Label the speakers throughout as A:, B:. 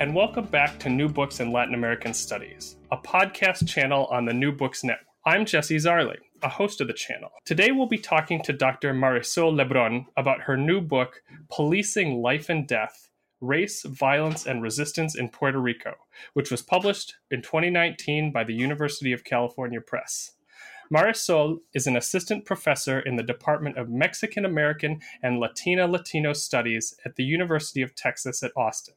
A: and welcome back to New Books in Latin American Studies, a podcast channel on the New Books Network. I'm Jesse Zarley, a host of the channel. Today, we'll be talking to Dr. Marisol LeBrón about her new book, Policing Life and Death Race, Violence, and Resistance in Puerto Rico, which was published in 2019 by the University of California Press. Marisol is an assistant professor in the Department of Mexican American and Latina Latino Studies at the University of Texas at Austin.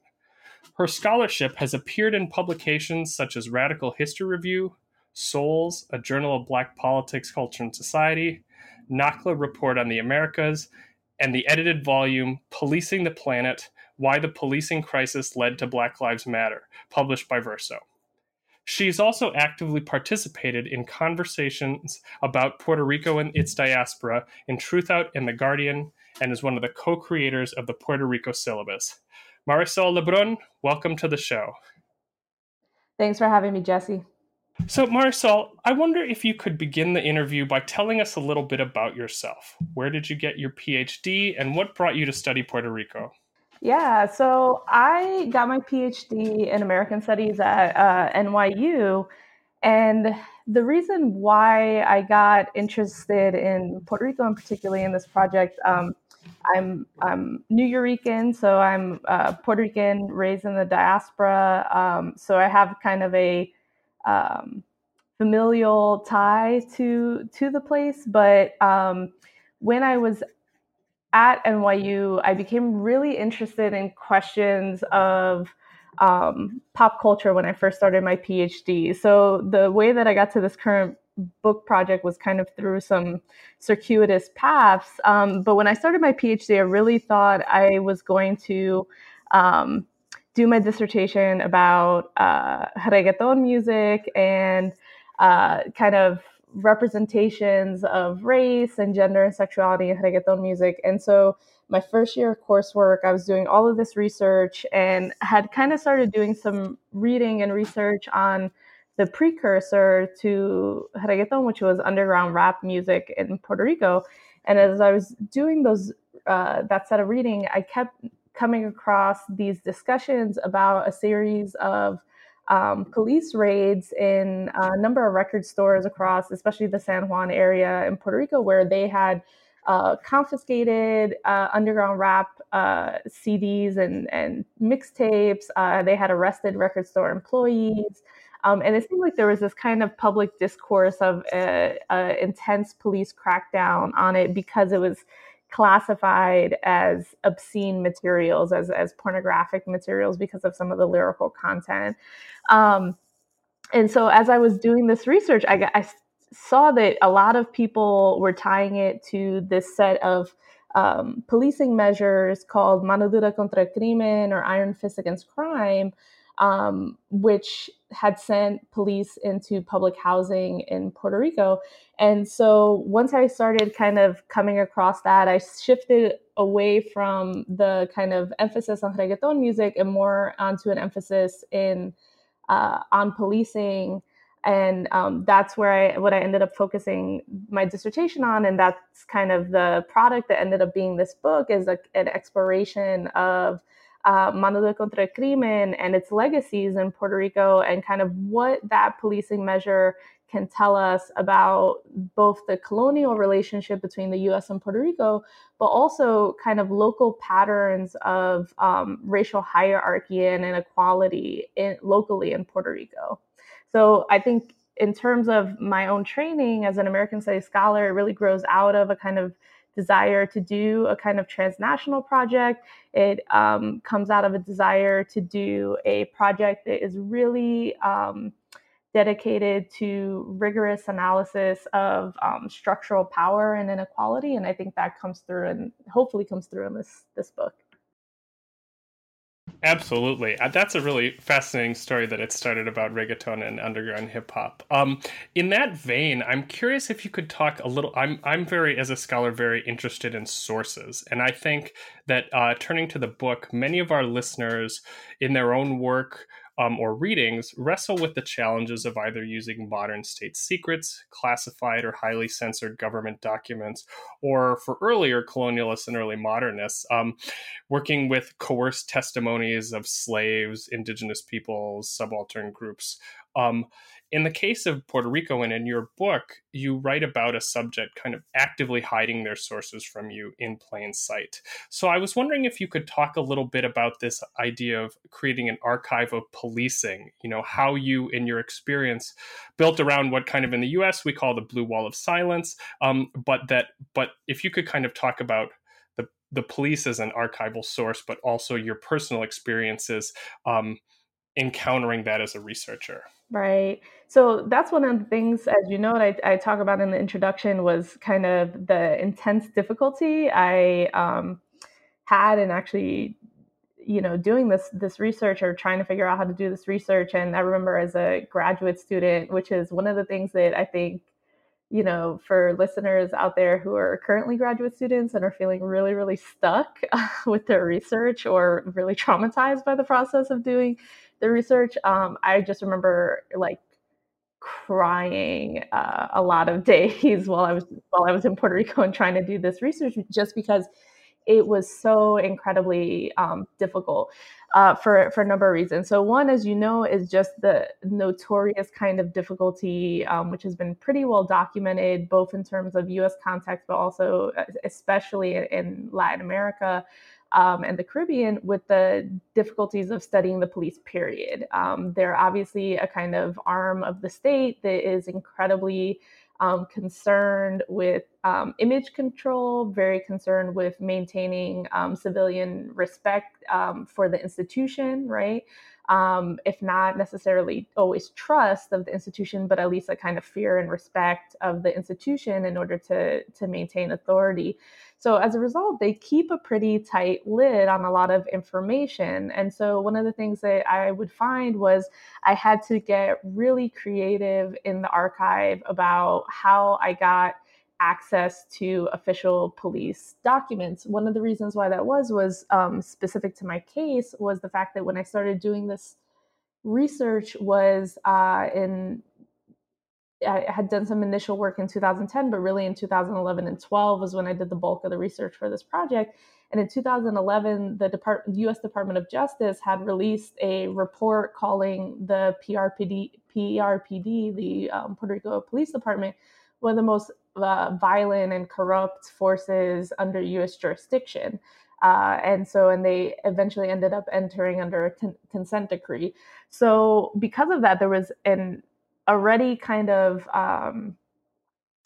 A: Her scholarship has appeared in publications such as Radical History Review, Souls, a journal of Black politics, culture, and society, NACLA Report on the Americas, and the edited volume Policing the Planet Why the Policing Crisis Led to Black Lives Matter, published by Verso. She's also actively participated in conversations about Puerto Rico and its diaspora in Truthout and The Guardian, and is one of the co creators of the Puerto Rico syllabus. Marisol LeBrón, welcome to the show.
B: Thanks for having me, Jesse.
A: So, Marisol, I wonder if you could begin the interview by telling us a little bit about yourself. Where did you get your PhD, and what brought you to study Puerto Rico?
B: Yeah, so I got my PhD in American Studies at uh, NYU. And the reason why I got interested in Puerto Rico, and particularly in this project, um, I'm I'm New Nuyorican, so I'm uh, Puerto Rican, raised in the diaspora. Um, so I have kind of a um, familial tie to to the place. But um, when I was at NYU, I became really interested in questions of um, pop culture when I first started my PhD. So the way that I got to this current book project was kind of through some circuitous paths. Um, but when I started my PhD, I really thought I was going to um, do my dissertation about uh, reggaeton music and uh, kind of representations of race and gender and sexuality in reggaeton music. And so my first year of coursework, I was doing all of this research and had kind of started doing some reading and research on the precursor to reggaeton, which was underground rap music in Puerto Rico. And as I was doing those uh, that set of reading, I kept coming across these discussions about a series of um, police raids in a number of record stores across, especially the San Juan area in Puerto Rico, where they had uh, confiscated uh, underground rap uh, CDs and, and mixtapes. Uh, they had arrested record store employees. Um, and it seemed like there was this kind of public discourse of uh, intense police crackdown on it because it was classified as obscene materials, as, as pornographic materials because of some of the lyrical content. Um, and so as I was doing this research, I, I saw that a lot of people were tying it to this set of um, policing measures called mano dura contra crimen or iron fist against crime, um, which had sent police into public housing in Puerto Rico. And so once I started kind of coming across that, I shifted away from the kind of emphasis on reggaeton music and more onto an emphasis in uh, on policing and um, that's where I what I ended up focusing my dissertation on, and that's kind of the product that ended up being this book is a, an exploration of uh, Mano Dura contra Crimen and its legacies in Puerto Rico, and kind of what that policing measure can tell us about both the colonial relationship between the US and Puerto Rico, but also kind of local patterns of um, racial hierarchy and inequality in, locally in Puerto Rico. So I think in terms of my own training as an American Studies scholar, it really grows out of a kind of desire to do a kind of transnational project. It um, comes out of a desire to do a project that is really um, dedicated to rigorous analysis of um, structural power and inequality. And I think that comes through and hopefully comes through in this this book.
A: Absolutely. Uh, that's a really fascinating story that it started about reggaeton and underground hip hop. Um, in that vein, I'm curious if you could talk a little. I'm, I'm very, as a scholar, very interested in sources. And I think that uh, turning to the book, many of our listeners in their own work um, or readings wrestle with the challenges of either using modern state secrets, classified or highly censored government documents, or for earlier colonialists and early modernists, um, working with coerced testimonies of slaves, indigenous peoples, subaltern groups. Um, in the case of Puerto Rico and in your book, you write about a subject kind of actively hiding their sources from you in plain sight. So I was wondering if you could talk a little bit about this idea of creating an archive of policing, you know, how you, in your experience, built around what kind of in the US we call the blue wall of silence, um, but that, but if you could kind of talk about the, the police as an archival source, but also your personal experiences um, encountering that as a researcher.
B: Right. So that's one of the things, as you know, I, I talk about in the introduction was kind of the intense difficulty I um, had in actually, you know, doing this this research or trying to figure out how to do this research. And I remember as a graduate student, which is one of the things that I think, you know, for listeners out there who are currently graduate students and are feeling really, really stuck with their research or really traumatized by the process of doing the research, um, I just remember like crying uh, a lot of days while I was while I was in Puerto Rico and trying to do this research, just because it was so incredibly um, difficult uh, for for a number of reasons. So one, as you know, is just the notorious kind of difficulty, um, which has been pretty well documented, both in terms of U.S. context, but also uh, especially in Latin America um, and the Caribbean with the difficulties of studying the police, period. Um, they're obviously a kind of arm of the state that is incredibly um, concerned with um, image control, very concerned with maintaining um, civilian respect um, for the institution, right? Um, if not necessarily always trust of the institution, but at least a kind of fear and respect of the institution in order to to maintain authority. So as a result, they keep a pretty tight lid on a lot of information. And so one of the things that I would find was I had to get really creative in the archive about how I got access to official police documents. One of the reasons why that was was um, specific to my case was the fact that when I started doing this research was uh, in I had done some initial work in 2010, but really in 2011 and 12 was when I did the bulk of the research for this project. And in 2011, the Depart- U.S. Department of Justice had released a report calling the PRPD, PRPD the um, Puerto Rico Police Department, one of the most uh, violent and corrupt forces under U.S. jurisdiction. Uh, and so, and they eventually ended up entering under a con- consent decree. So, because of that, there was an already kind of um,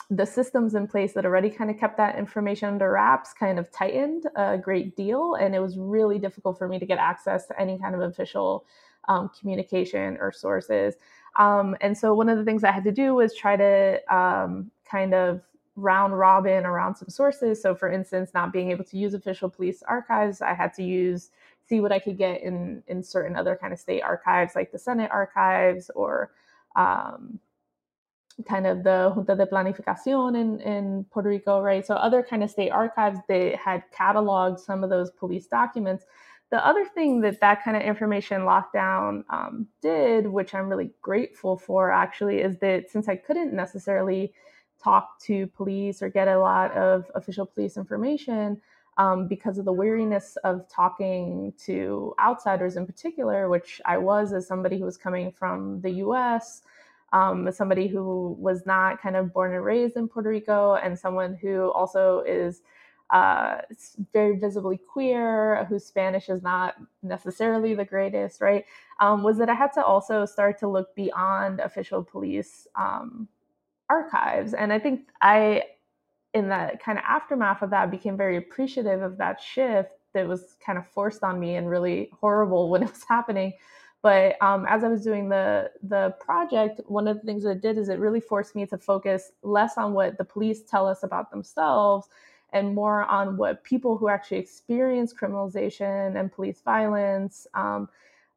B: the systems in place that already kind of kept that information under wraps kind of tightened a great deal. And it was really difficult for me to get access to any kind of official um, communication or sources. Um, and so one of the things I had to do was try to um, kind of round robin around some sources. So, for instance, not being able to use official police archives, I had to use see what I could get in in certain other kind of state archives, like the Senate archives or um, kind of the Junta de Planificación in, in Puerto Rico, right? So other kind of state archives, they had cataloged some of those police documents. The other thing that that kind of information lockdown um, did, which I'm really grateful for actually, is that since I couldn't necessarily talk to police or get a lot of official police information um, because of the weariness of talking to outsiders in particular, which I was as somebody who was coming from the US, um, as somebody who was not kind of born and raised in Puerto Rico, and someone who also is uh, very visibly queer, whose Spanish is not necessarily the greatest, right? Um, was that I had to also start to look beyond official police um, archives. And I think I, in the kind of aftermath of that, became very appreciative of that shift that was kind of forced on me and really horrible when it was happening. But um, as I was doing the the project, one of the things that it did is it really forced me to focus less on what the police tell us about themselves and more on what people who actually experience criminalization and police violence um,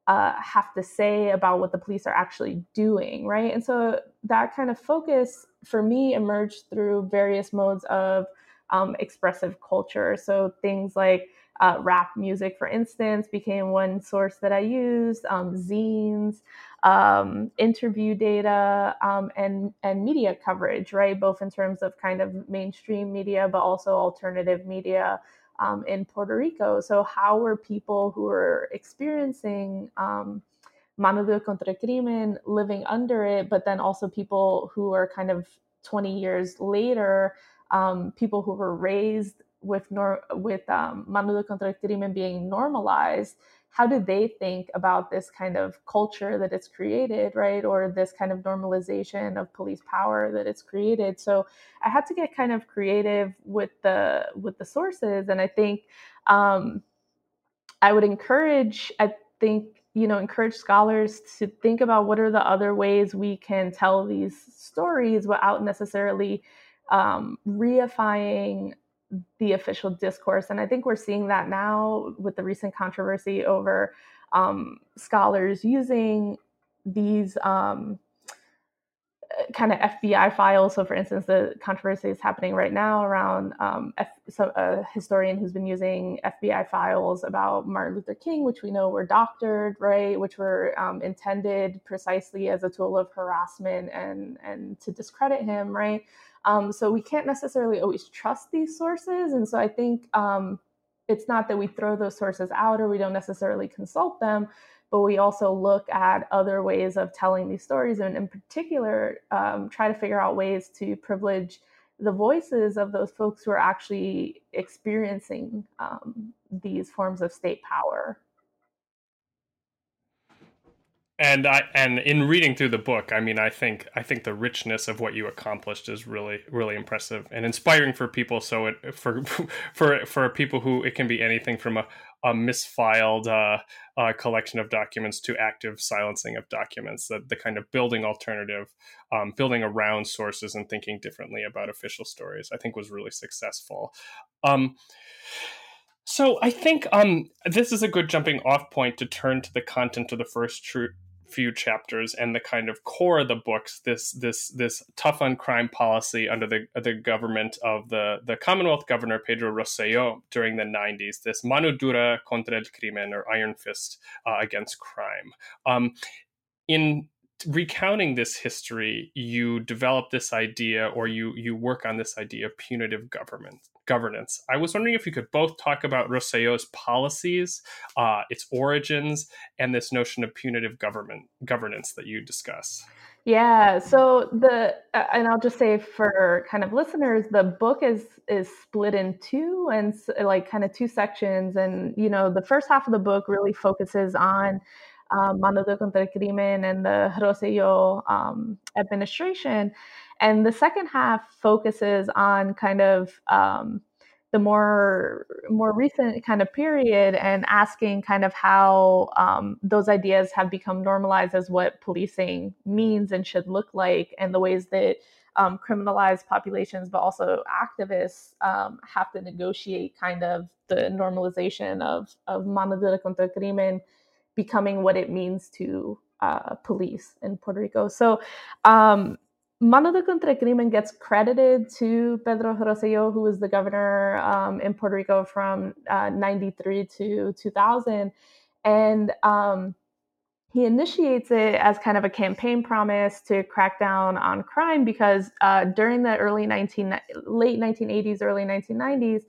B: uh, have to say about what the police are actually doing, right? And so that kind of focus for me emerged through various modes of um, expressive culture. So things like uh, rap music, for instance, became one source that I used, um, zines, um, interview data, um, and, and media coverage, right? Both in terms of kind of mainstream media, but also alternative media um, in Puerto Rico. So, how were people who were experiencing um, mano dura contra crimen living under it, but then also people who are kind of 20 years later, um, people who were raised with nor- with um, mano dura contra crimen being normalized? how do they think about this kind of culture that it's created right or this kind of normalization of police power that it's created so i had to get kind of creative with the with the sources and i think um, i would encourage i think you know encourage scholars to think about what are the other ways we can tell these stories without necessarily um, reifying the official discourse. And I think we're seeing that now with the recent controversy over um, scholars using these um, kind of FBI files. So, for instance, the controversy is happening right now around um, F- so a historian who's been using FBI files about Martin Luther King, which we know were doctored, right, which were um, intended precisely as a tool of harassment and and to discredit him, right. Um, so we can't necessarily always trust these sources. And so I think um, it's not that we throw those sources out or we don't necessarily consult them, but we also look at other ways of telling these stories and, in particular, um, try to figure out ways to privilege the voices of those folks who are actually experiencing um, these forms of state power
A: and I and in reading through the book, I mean, I think I think the richness of what you accomplished is really really impressive and inspiring for people. So it for for for people who it can be anything from a, a misfiled uh, uh, collection of documents to active silencing of documents. That the kind of building alternative, um, building around sources and thinking differently about official stories, I think was really successful. Um, so I think um, this is a good jumping off point to turn to the content of the first true few chapters and the kind of core of the books this this this tough on crime policy under the the government of the the Commonwealth governor Pedro Rosselló during the 90s this mano dura contra el crimen or iron fist uh, against crime. Um, in recounting this history you develop this idea or you you work on this idea of punitive government governance. I was wondering if you could both talk about Rosselló's policies, uh, its origins, and this notion of punitive government governance that you discuss.
B: Yeah. So the uh, and I'll just say for kind of listeners, the book is is split in two and like kind of two sections, and you know the first half of the book really focuses on um, Mano dura contra el Crimen and the Rosselló um, administration. And the second half focuses on kind of um, the more more recent kind of period and asking kind of how um, those ideas have become normalized as what policing means and should look like, and the ways that um, criminalized populations, but also activists, um, have to negotiate kind of the normalization of of dura contra crimen becoming what it means to uh, police in Puerto Rico. So, um, Mano dura Contra Crimen gets credited to Pedro Rosselló, who was the governor um, in Puerto Rico from uh, 93 to 2000. And um, he initiates it as kind of a campaign promise to crack down on crime because uh, during the early 19 late 1980s early 1990s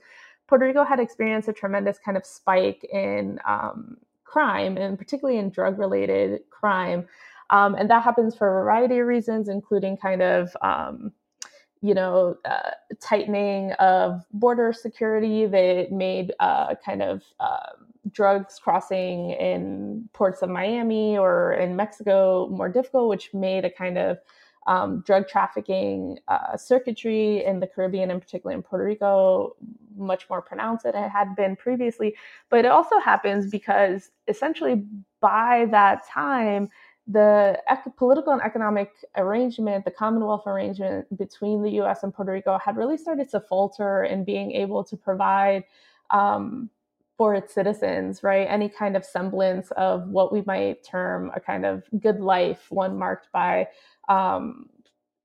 B: puerto rico had experienced a tremendous kind of spike in um, crime and particularly in drug related crime um, and that happens for a variety of reasons including kind of um, you know, uh, tightening of border security that made uh, kind of uh, drugs crossing in ports of Miami or in Mexico more difficult, which made a kind of um, drug trafficking uh, circuitry in the Caribbean, and particularly in Puerto Rico, much more pronounced than it had been previously. But it also happens because essentially by that time, the ec- political and economic arrangement, the Commonwealth arrangement between the US and Puerto Rico had really started to falter in being able to provide um, for its citizens, right? Any kind of semblance of what we might term a kind of good life, one marked by um,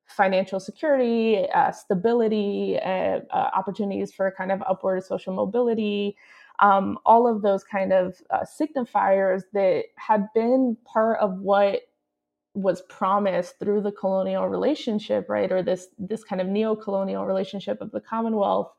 B: financial security, uh, stability, uh, uh, opportunities for kind of upward social mobility, um, all of those kind of uh, signifiers that had been part of what was promised through the colonial relationship, right, or this this kind of neo-colonial relationship of the Commonwealth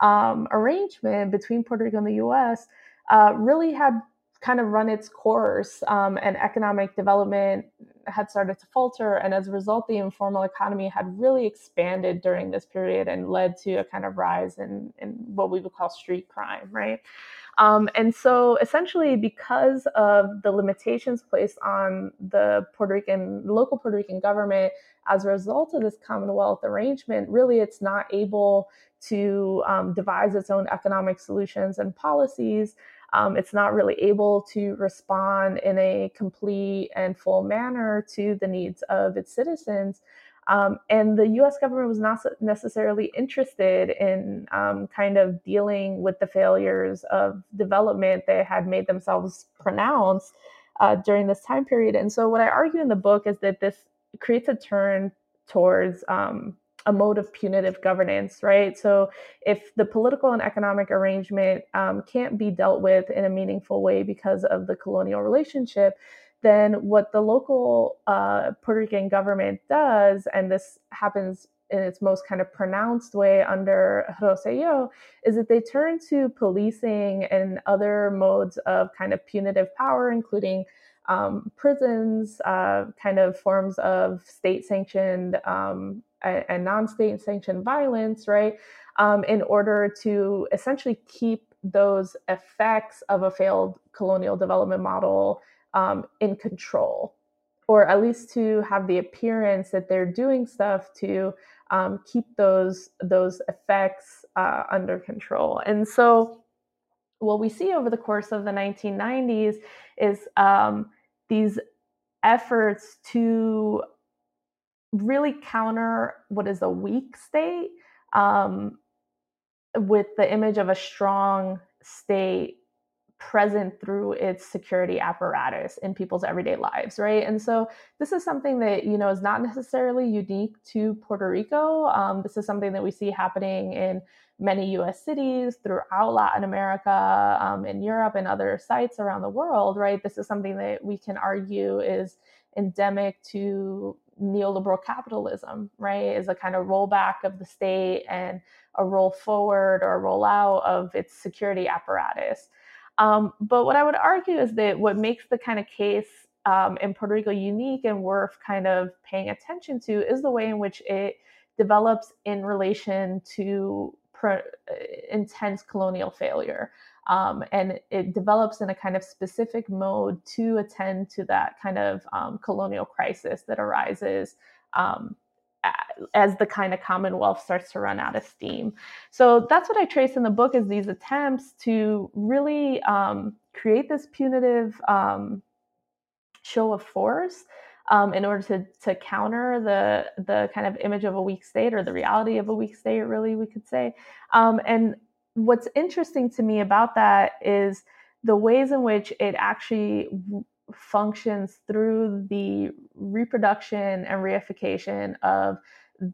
B: um, arrangement between Puerto Rico and the U.S. Uh, really had kind of run its course, um, and economic development had started to falter. And as a result, the informal economy had really expanded during this period and led to a kind of rise in, in what we would call street crime, right? Um, and so essentially, because of the limitations placed on the Puerto Rican, local Puerto Rican government as a result of this Commonwealth arrangement, really it's not able to um, devise its own economic solutions and policies um, it's not really able to respond in a complete and full manner to the needs of its citizens. Um, and the US government was not necessarily interested in um, kind of dealing with the failures of development that had made themselves pronounced uh, during this time period. And so, what I argue in the book is that this creates a turn towards um, a mode of punitive governance, right? So if the political and economic arrangement um, can't be dealt with in a meaningful way because of the colonial relationship, then what the local uh, Puerto Rican government does, and this happens in its most kind of pronounced way under Rosselló, is that they turn to policing and other modes of kind of punitive power, including um, prisons, uh, kind of forms of state sanctioned um, and, non-state sanctioned violence, right? Um, in order to essentially keep those effects of a failed colonial development model um, in control, or at least to have the appearance that they're doing stuff to um, keep those those effects uh, under control. And so, what we see over the course of the 1990s is um, these efforts to really counter what is a weak state um, with the image of a strong state present through its security apparatus in people's everyday lives right? And so this is something that you know is not necessarily unique to puerto rico. Um, this is something that we see happening in many us cities throughout latin america um, in europe and other sites around the world right? This is something that we can argue is endemic to neoliberal capitalism, right, is a kind of rollback of the state and a roll forward or roll out of its security apparatus. Um, but what I would argue is that what makes the kind of case um, in Puerto Rico unique and worth kind of paying attention to is the way in which it develops in relation to uh, intense colonial failure. Um, and it develops in a kind of specific mode to attend to that kind of um, colonial crisis that arises um, as the kind of commonwealth starts to run out of steam so that's what i trace in the book is these attempts to really um, create this punitive um, show of force um, in order to to counter the the kind of image of a weak state or the reality of a weak state, really we could say. Um, and what's interesting to me about that is the ways in which it actually functions through the reproduction and reification of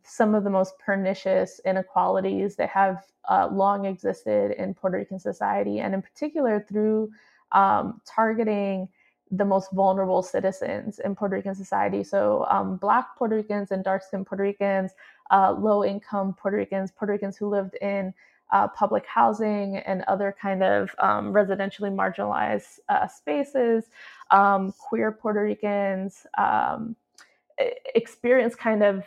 B: some of the most pernicious inequalities that have uh, long existed in Puerto Rican society, and in particular through um, targeting the most vulnerable citizens in Puerto Rican society. So, um, Black Puerto Ricans and dark skinned Puerto Ricans, uh, low income Puerto Ricans, Puerto Ricans who lived in uh, public housing and other kind of um, residentially marginalized uh, spaces, um, queer Puerto Ricans um, experience kind of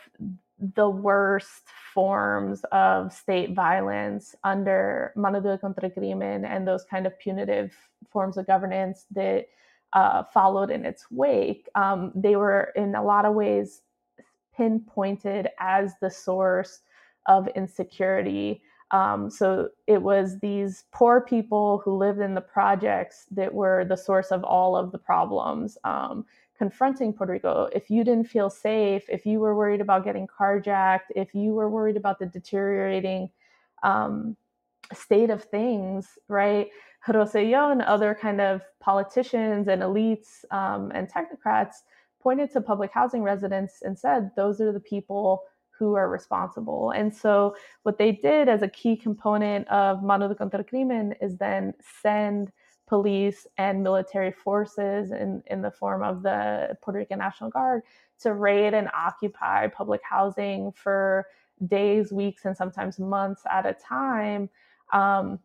B: the worst forms of state violence under mano dura contra crimen and those kind of punitive forms of governance that uh, followed in its wake. Um, they were in a lot of ways pinpointed as the source of insecurity. Um, so it was these poor people who lived in the projects that were the source of all of the problems. Um, confronting Puerto Rico, if you didn't feel safe, if you were worried about getting carjacked, if you were worried about the deteriorating um, state of things, right? Rosselló and other kind of politicians and elites um, and technocrats pointed to public housing residents and said, those are the people who are responsible. And so, what they did as a key component of Mano dura Contra Crimen is then send police and military forces in, in the form of the Puerto Rican National Guard to raid and occupy public housing for days, weeks, and sometimes months at a time um,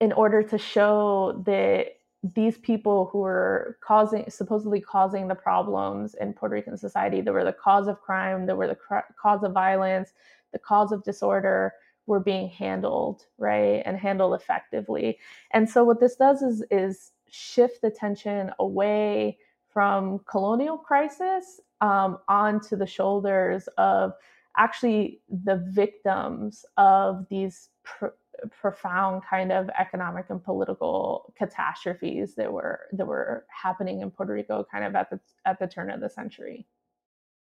B: in order to show that these people who were causing supposedly causing the problems in Puerto Rican society that were the cause of crime that were the cr- cause of violence the cause of disorder were being handled right and handled effectively. And so what this does is is shift the tension away from colonial crisis um, onto the shoulders of actually the victims of these pr- profound kind of economic and political catastrophes that were that were happening in Puerto Rico kind of at the at the turn of the century.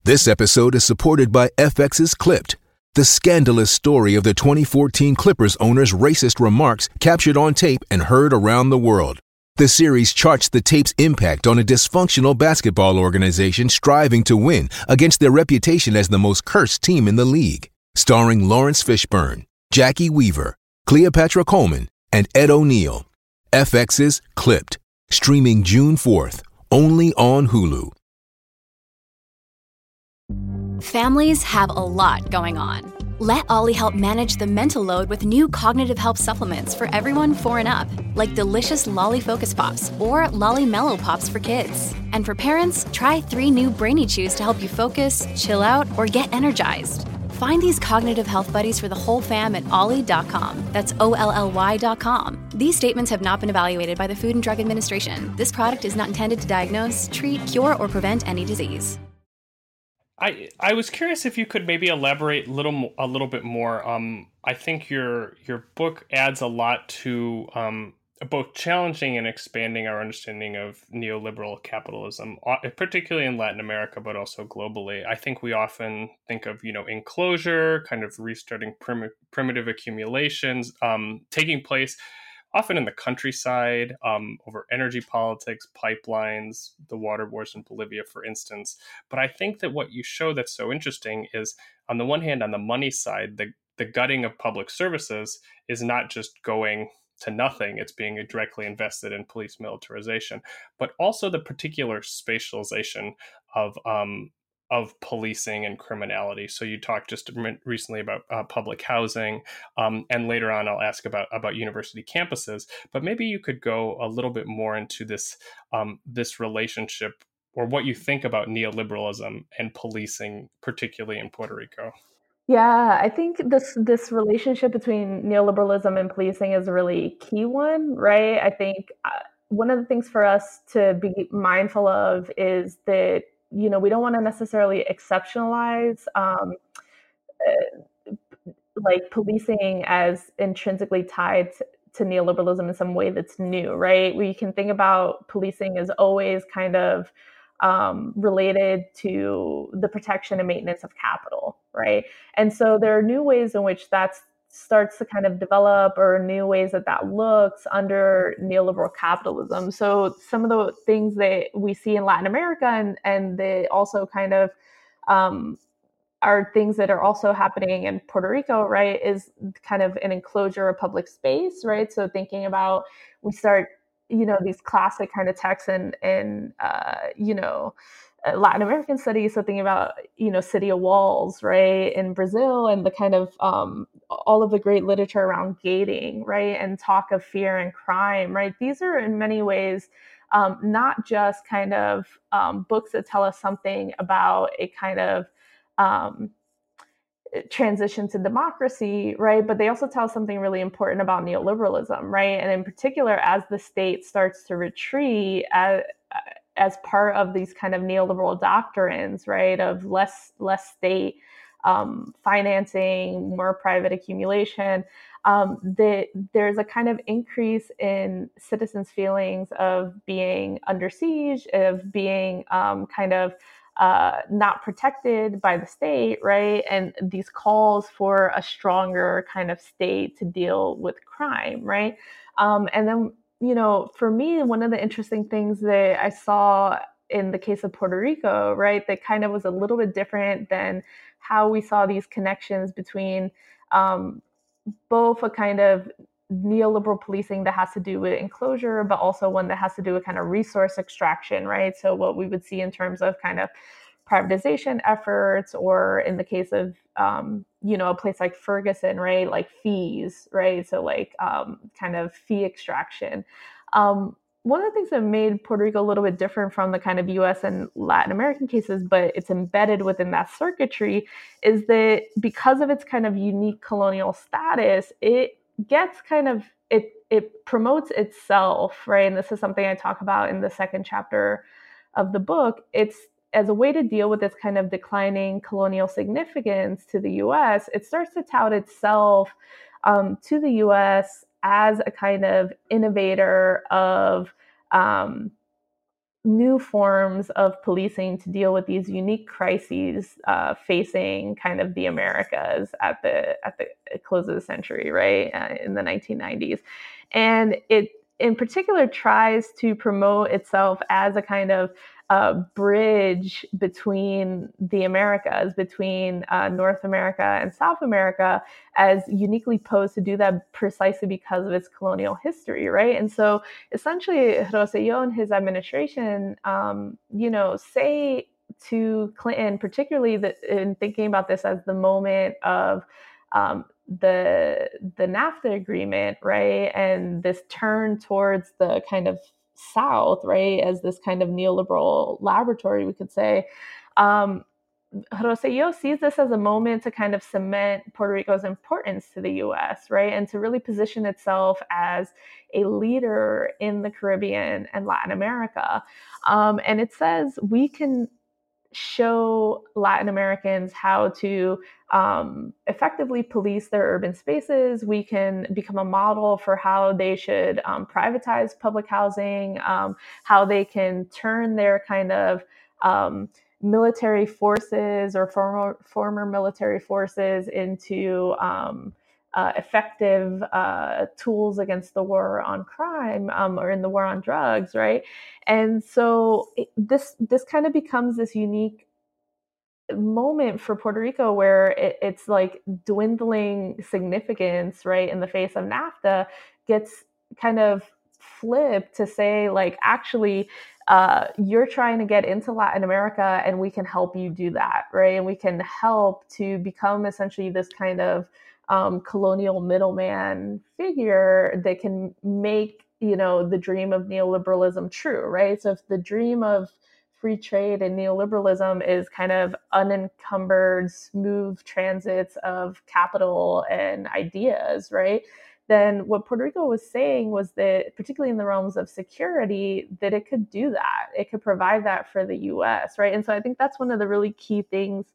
C: This episode is supported by FX's Clipped the scandalous story of the 2014 Clippers owner's racist remarks captured on tape and heard around the world. The series charts the tape's impact on a dysfunctional basketball organization striving to win against their reputation as the most cursed team in the league. Starring Laurence Fishburne, Jacki Weaver, Cleopatra Coleman, and Ed O'Neill. FX's Clipped, streaming June 4th, only on Hulu.
D: Families have a lot going on. Let Ollie help manage the mental load with new cognitive help supplements for everyone four and up, like delicious Lolly Focus Pops or Lolly Mellow Pops for kids. And for parents, try three new Brainy Chews to help you focus, chill out, or get energized. Find these cognitive health buddies for the whole fam at olly.com. That's O L L Y.com. These statements have not been evaluated by the Food and Drug Administration. This product is not intended to diagnose, treat, cure, or prevent any disease.
A: I I was curious if you could maybe elaborate a little a little bit more. Um, I think your your book adds a lot to um, both challenging and expanding our understanding of neoliberal capitalism, particularly in Latin America, but also globally. I think we often think of you know enclosure, kind of restarting prim- primitive accumulations um, taking place often in the countryside, um, over energy politics, pipelines, the water wars in Bolivia, for instance. But I think that what you show that's so interesting is, on the one hand, on the money side, the the gutting of public services is not just going to nothing. It's being directly invested in police militarization, but also the particular spatialization of um, of policing and criminality. So you talked just recently about uh, public housing, um, and later on I'll ask about about university campuses. But maybe you could go a little bit more into this um, this relationship or what you think about neoliberalism and policing, particularly in Puerto Rico.
B: Yeah, I think this this relationship between neoliberalism and policing is a really key one, right? I think uh, one of the things for us to be mindful of is that you know we don't want to necessarily exceptionalize um, uh, like policing as intrinsically tied to, to neoliberalism in some way that's new right we can think about policing as always kind of um, related to the protection and maintenance of capital right and so there are new ways in which that starts to kind of develop or new ways that that looks under neoliberal capitalism. So some of the things that we see in Latin America and and they also kind of um, are things that are also happening in Puerto Rico, right? Is kind of an enclosure of public space, right? So thinking about we start, you know, these classic kind of texts and and uh, you know uh, Latin American studies, so thinking about you know city of walls, right, in Brazil, and the kind of um, all of the great literature around gating, right, and talk of fear and crime, right. These are in many ways um, not just kind of um, books that tell us something about a kind of um, transition to democracy, right? But they also tell something really important about neoliberalism, right? And in particular, as the state starts to retreat as, as part of these kind of neoliberal doctrines, right, of less less state um, financing, more private accumulation, um, that there's a kind of increase in citizens' feelings of being under siege, of being um, kind of uh, not protected by the state, right? And these calls for a stronger kind of state to deal with crime, right? Um, and then, you know, for me, one of the interesting things that I saw in the case of Puerto Rico, right, that kind of was a little bit different than how we saw these connections between um, both a kind of neoliberal policing that has to do with enclosure, but also one that has to do with kind of resource extraction, right? So, what we would see in terms of kind of privatization efforts, or in the case of, um, you know, a place like Ferguson, right? Like fees, right? So, like um, kind of fee extraction. Um, one of the things that made Puerto Rico a little bit different from the kind of US and Latin American cases, but it's embedded within that circuitry, is that because of its kind of unique colonial status, it gets kind of it it promotes itself, right? And this is something I talk about in the second chapter of the book. It's as a way to deal with this kind of declining colonial significance to the US, it starts to tout itself um, to the US as a kind of innovator of um, new forms of policing to deal with these unique crises uh, facing kind of the Americas at the at the close of the century, right, uh, in the 1990s, and it in particular tries to promote itself as a kind of uh, bridge between the Americas, between uh, North America and South America, as uniquely posed to do that precisely because of its colonial history, right? And so essentially, Rosselló and his administration, um, you know, say to Clinton, particularly the, in thinking about this as the moment of um, the the NAFTA agreement, right, and this turn towards the kind of South, right, as this kind of neoliberal laboratory, we could say. Um, Rosselló sees this as a moment to kind of cement Puerto Rico's importance to the US, right? And to really position itself as a leader in the Caribbean and Latin America. Um, and it says we can show Latin Americans how to um, effectively police their urban spaces. We can become a model for how they should um, privatize public housing, um, how they can turn their kind of um, military forces or former former military forces into um, uh, effective uh, tools against the war on crime um, or in the war on drugs, right? And so it, this this kind of becomes this unique moment for Puerto Rico where it, it's like dwindling significance, right, in the face of NAFTA gets kind of flipped to say like actually uh, you're trying to get into Latin America and we can help you do that, right? And we can help to become essentially this kind of um, colonial middleman figure that can make you know the dream of neoliberalism true right so if the dream of free trade and neoliberalism is kind of unencumbered smooth transits of capital and ideas right then what Puerto Rico was saying was that, particularly in the realms of security, that it could do that. It could provide that for the US, right? And so I think that's one of the really key things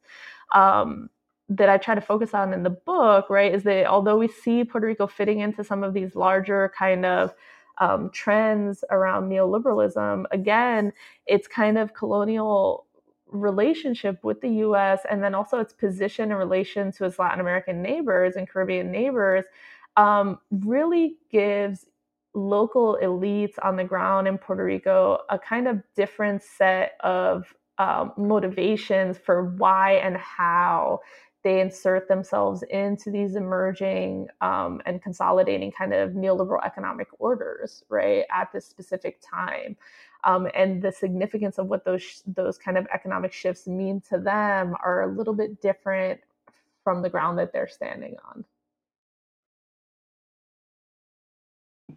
B: um, that I try to focus on in the book, right, is that although we see Puerto Rico fitting into some of these larger kind of um, trends around neoliberalism, again, it's kind of colonial relationship with the US and then also its position in relation to its Latin American neighbors and Caribbean neighbors um, really gives local elites on the ground in Puerto Rico a kind of different set of um, motivations for why and how they insert themselves into these emerging um, and consolidating kind of neoliberal economic orders, right, at this specific time. Um, and the significance of what those those kind of economic shifts mean to them are a little bit different from the ground that they're standing on.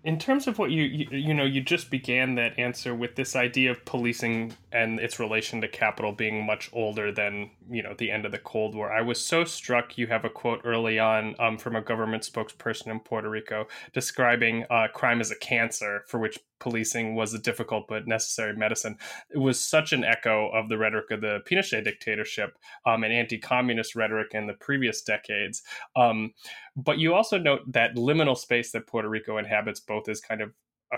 A: in terms of what you, you, you know you just began that answer with this idea of policing and its relation to capital being much older than you know the end of the cold war i was so struck you have a quote early on um, from a government spokesperson in puerto rico describing uh, crime as a cancer for which policing was a difficult but necessary medicine. It was such an echo of the rhetoric of the Pinochet dictatorship um, and anti communist rhetoric in the previous decades. Um, but you also note that liminal space that Puerto Rico inhabits both as kind of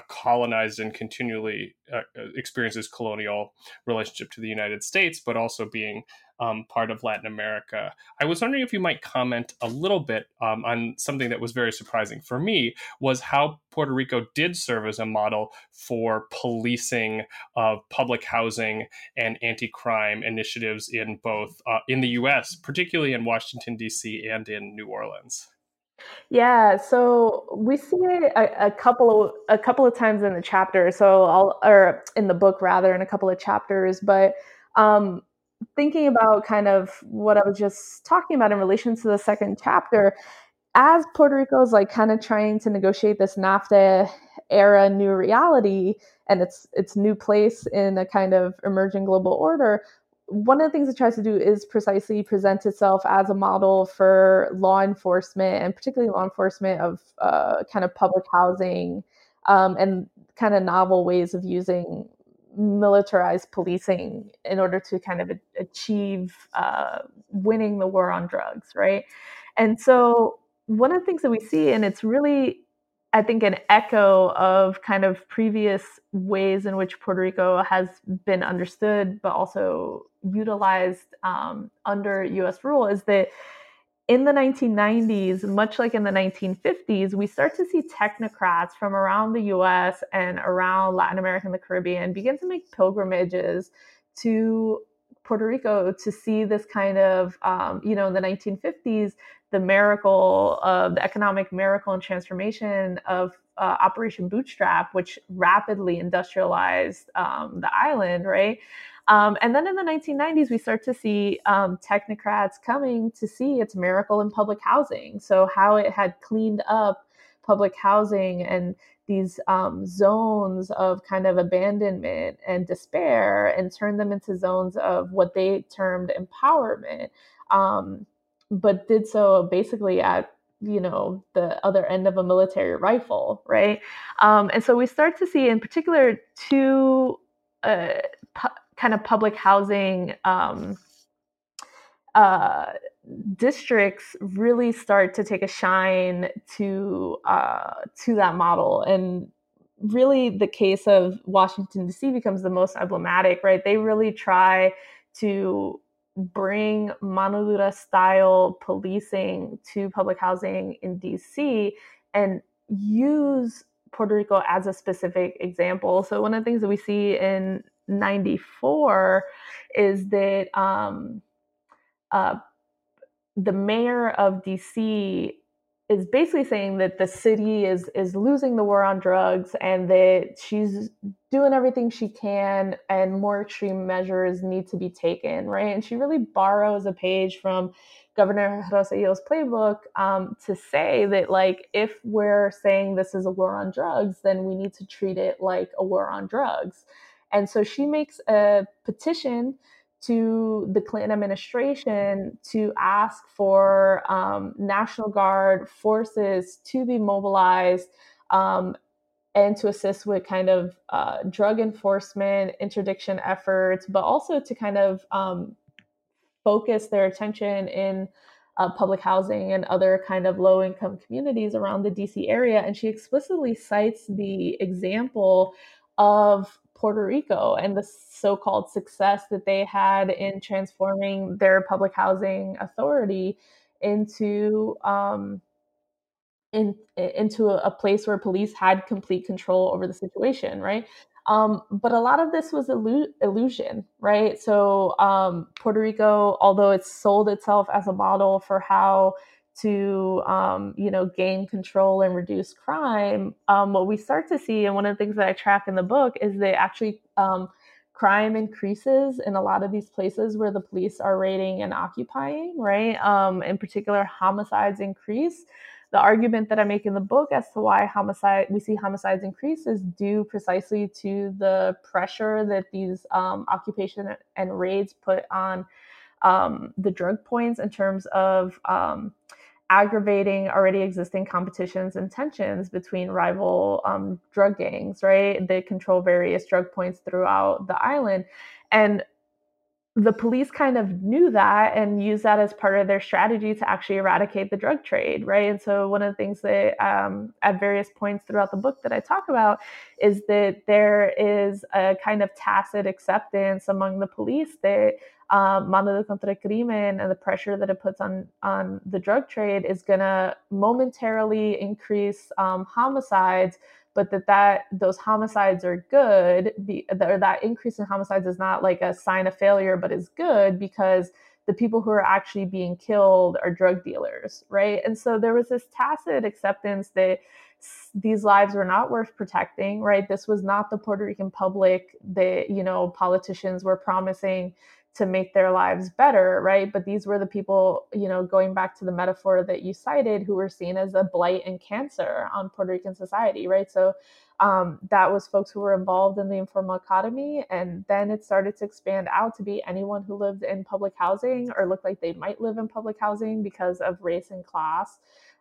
A: colonized and continually uh, experiences colonial relationship to the United States, but also being um, part of Latin America. I was wondering if you might comment a little bit um, on something that was very surprising for me was how Puerto Rico did serve as a model for policing of public housing and anti-crime initiatives in both uh, in the U.S., particularly in Washington D.C. and in New Orleans.
B: Yeah, so we see it a, a, couple of a couple of times in the chapter. So I'll or in the book rather in a couple of chapters, but um, thinking about kind of what I was just talking about in relation to the second chapter, as Puerto Rico is like kind of trying to negotiate this NAFTA era new reality and its its new place in a kind of emerging global order, one of the things it tries to do is precisely present itself as a model for law enforcement and particularly law enforcement of uh, kind of public housing um, and kind of novel ways of using militarized policing in order to kind of achieve uh, winning the war on drugs, right? And so one of the things that we see, and it's really I think an echo of kind of previous ways in which Puerto Rico has been understood, but also utilized um, under US rule, is that in the 1990s, much like in the 1950s, we start to see technocrats from around the US and around Latin America and the Caribbean begin to make pilgrimages to Puerto Rico to see this kind of, um, you know, in the 1950s, the miracle of the economic miracle and transformation of uh, Operation Bootstrap, which rapidly industrialized um, the island, right? Um, and then in the 1990s, we start to see um, technocrats coming to see its miracle in public housing. So, how it had cleaned up public housing and these um, zones of kind of abandonment and despair and turn them into zones of what they termed empowerment. Um, but did so basically at you know the other end of a military rifle right um, and so we start to see in particular two uh, pu- kind of public housing um, uh, districts really start to take a shine to uh, to that model and really the case of washington d.c becomes the most emblematic right they really try to bring mano dura style policing to public housing in DC and use Puerto Rico as a specific example. So, one of the things that we see in 94 is that um, uh, the mayor of DC is basically saying that the city is is losing the war on drugs and that she's doing everything she can and more extreme measures need to be taken right? And she really borrows a page from governor Rosselló's playbook um, to say that like if we're saying this is a war on drugs then we need to treat it like a war on drugs. And so she makes a petition to the Clinton administration to ask for um, National Guard forces to be mobilized um, and to assist with kind of uh, drug enforcement, interdiction efforts, but also to kind of um, focus their attention in uh, public housing and other kind of low income communities around the DC area. And she explicitly cites the example of Puerto Rico and the so called success that they had in transforming their public housing authority into. Um, in, into a, place where police had complete control over the situation, right? Um, but a lot of this was illu- illusion, right? So um, Puerto Rico, although it sold itself as a model for how to, um, you know, gain control and reduce crime, um, what we start to see, and one of the things that I track in the book, is that actually um, crime increases in a lot of these places where the police are raiding and occupying, right? Um, in particular, homicides increase the argument that I make in the book as to why homicide we see homicides increase is due precisely to the pressure that these um, occupation and raids put on um, the drug points in terms of um, aggravating already existing competitions and tensions between rival um, drug gangs. Right, they control various drug points throughout the island, and the police kind of knew that and used that as part of their strategy to actually eradicate the drug trade, right? And so, one of the things that um, at various points throughout the book that I talk about is that there is a kind of tacit acceptance among the police that um, mano dura contra crimen and the pressure that it puts on on the drug trade is going to momentarily increase um, homicides but that that those homicides are good be, or that increase in homicides is not like a sign of failure but is good because the people who are actually being killed are drug dealers right? And so there was this tacit acceptance that these lives were not worth protecting right? This was not the puerto rican public that you know politicians were promising to make their lives better, right? But these were the people, you know, going back to the metaphor that you cited, who were seen as a blight and cancer on Puerto Rican society, right? So um, that was folks who were involved in the informal economy. And then it started to expand out to be anyone who lived in public housing or looked like they might live in public housing because of race and class.